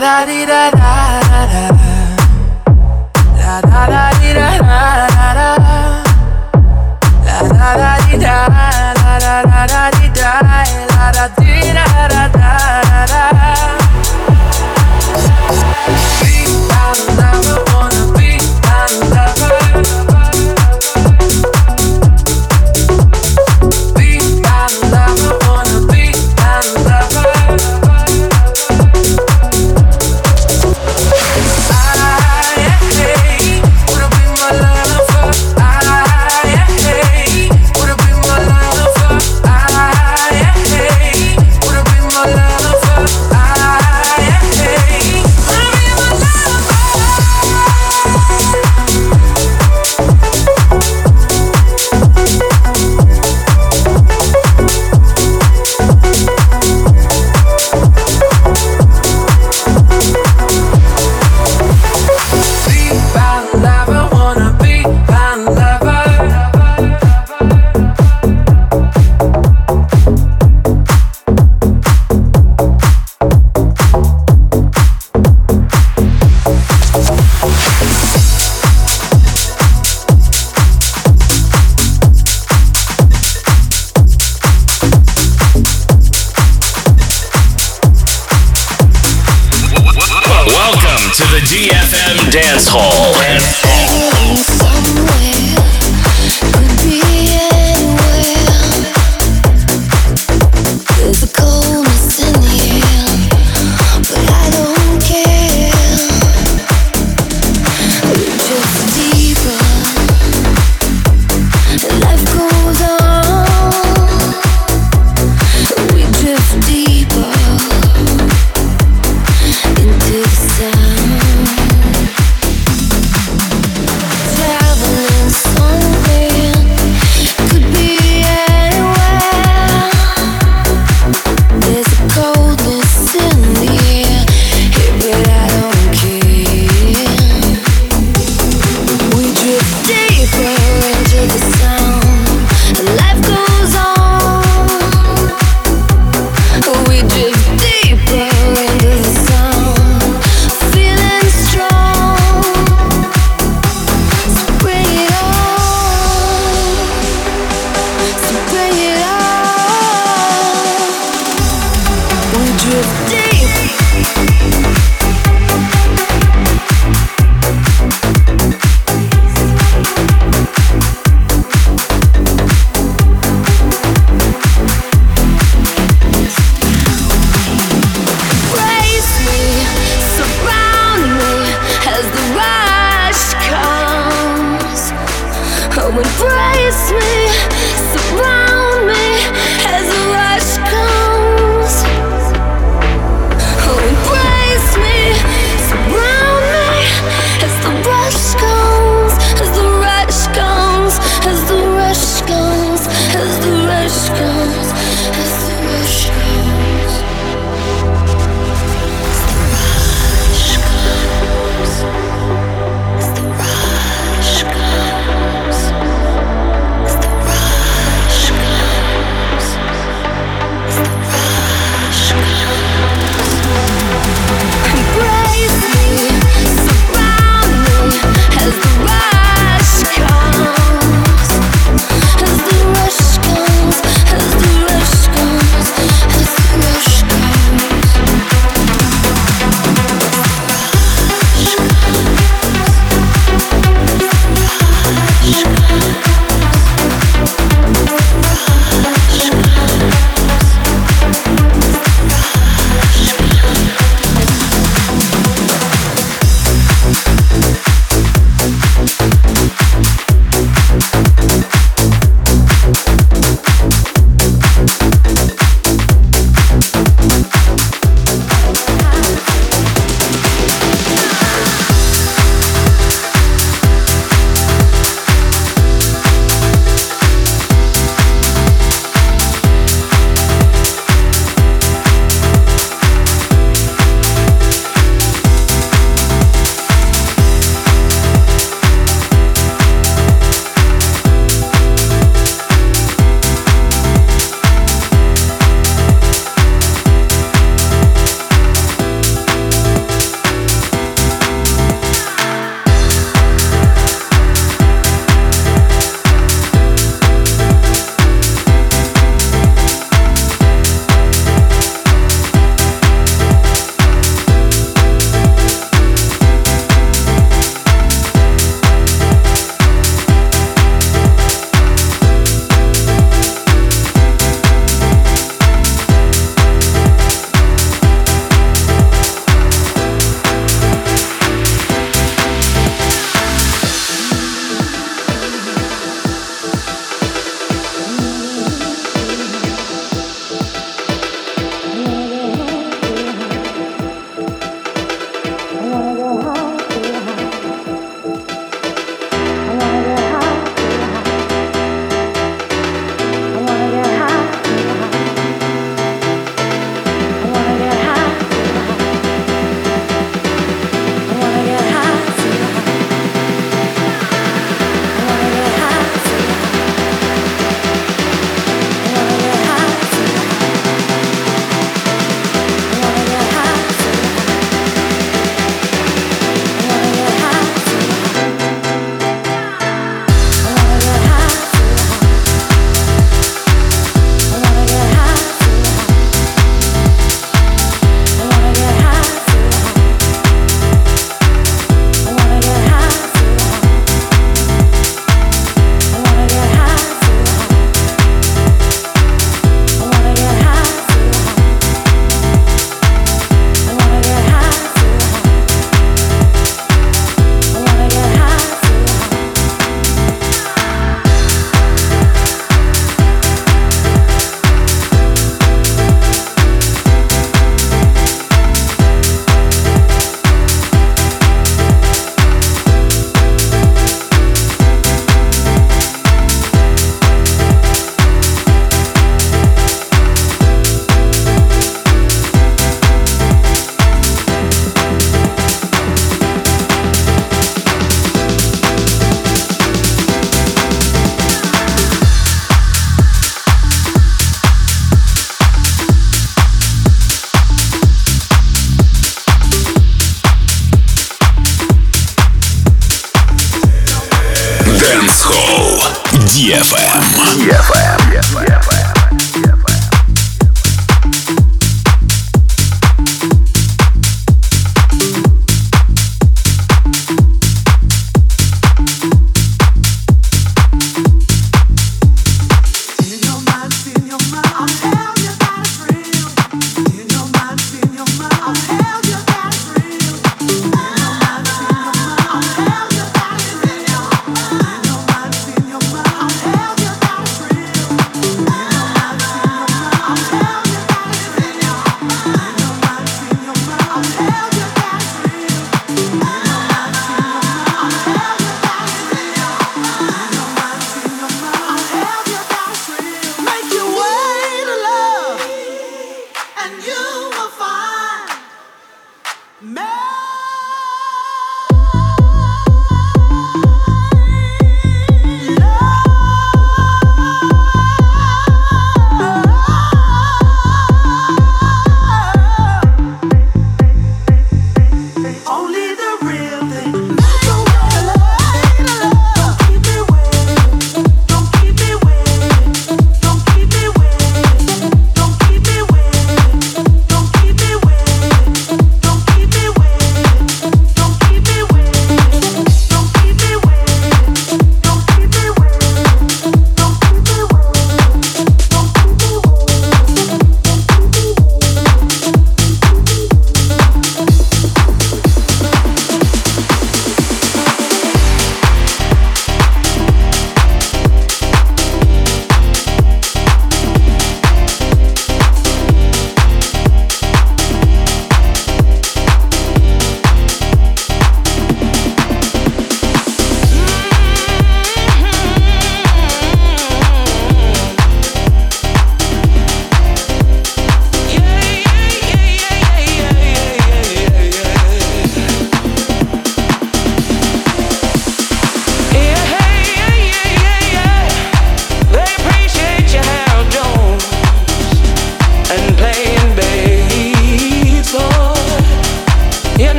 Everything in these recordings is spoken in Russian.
Da dee da da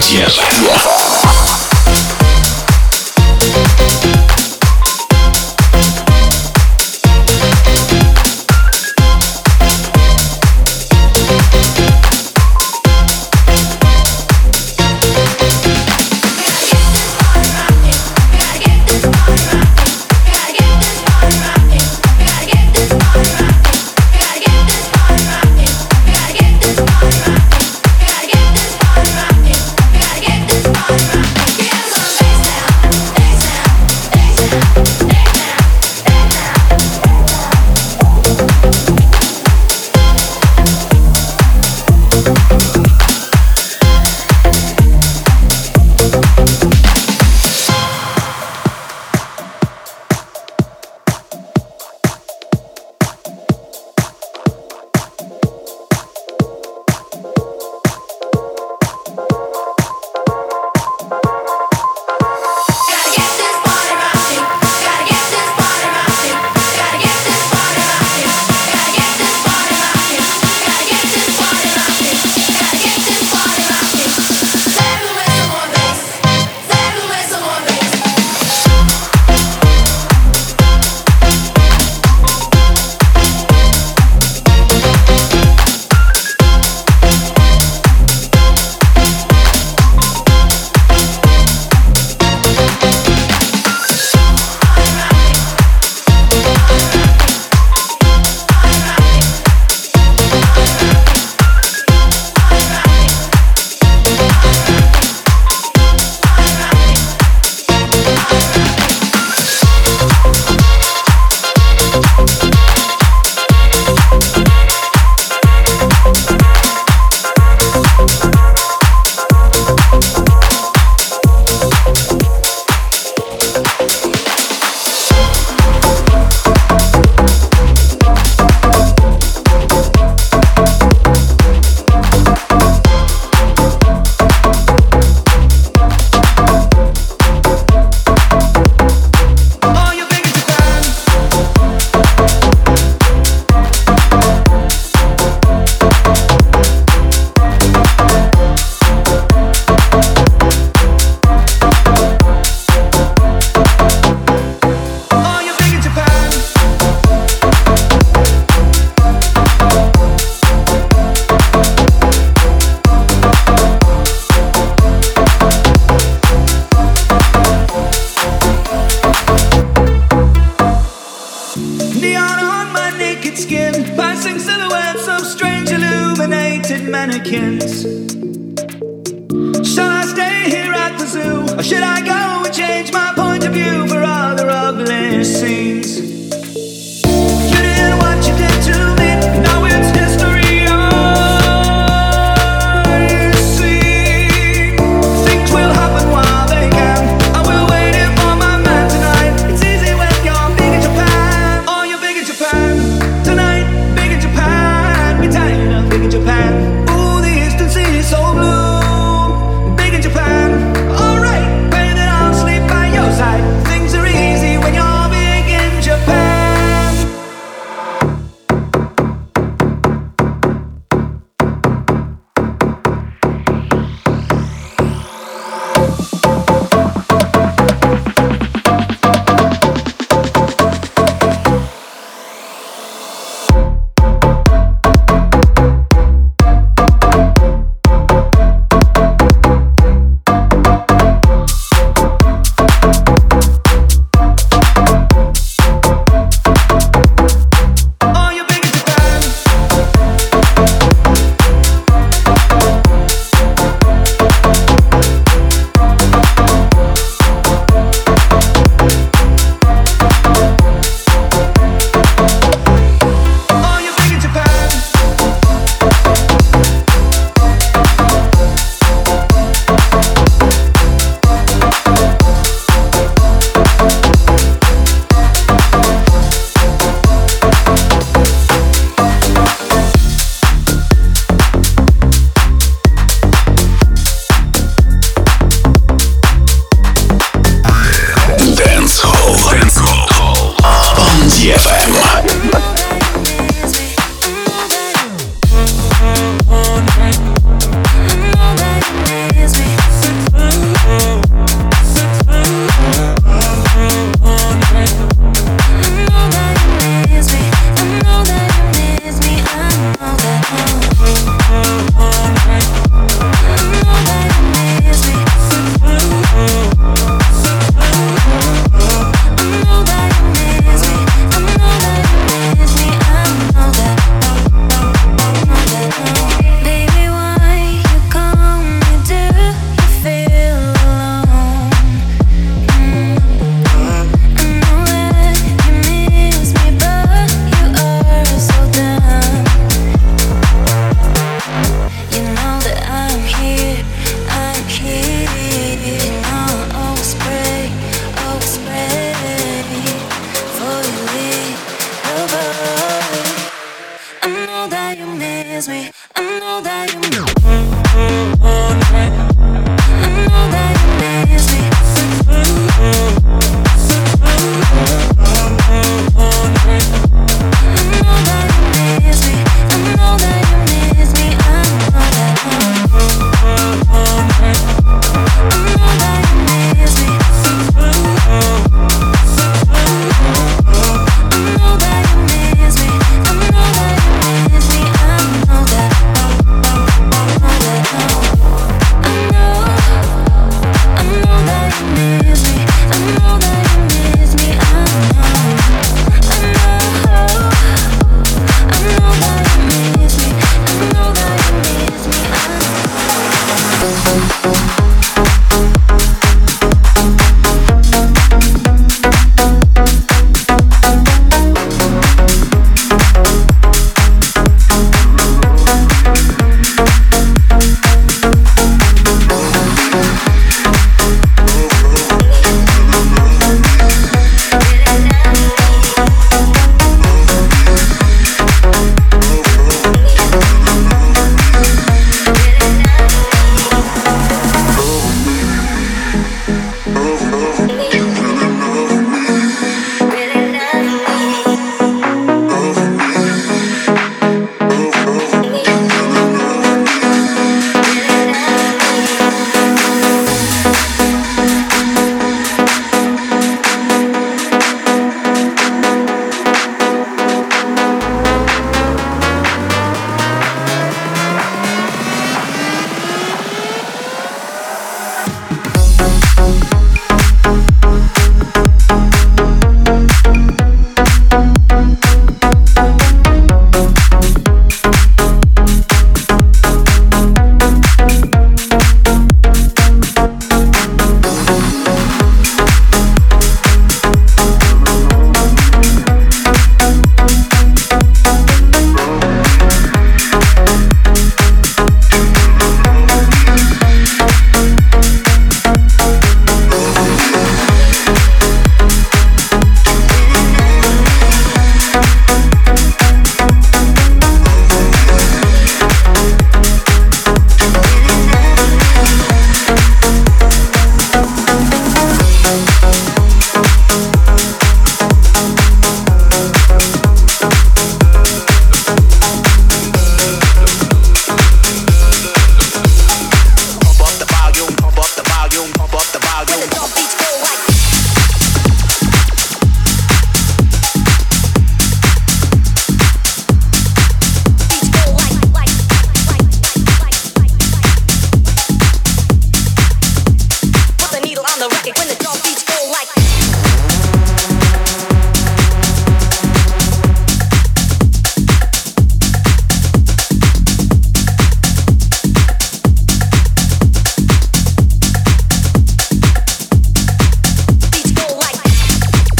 Дело.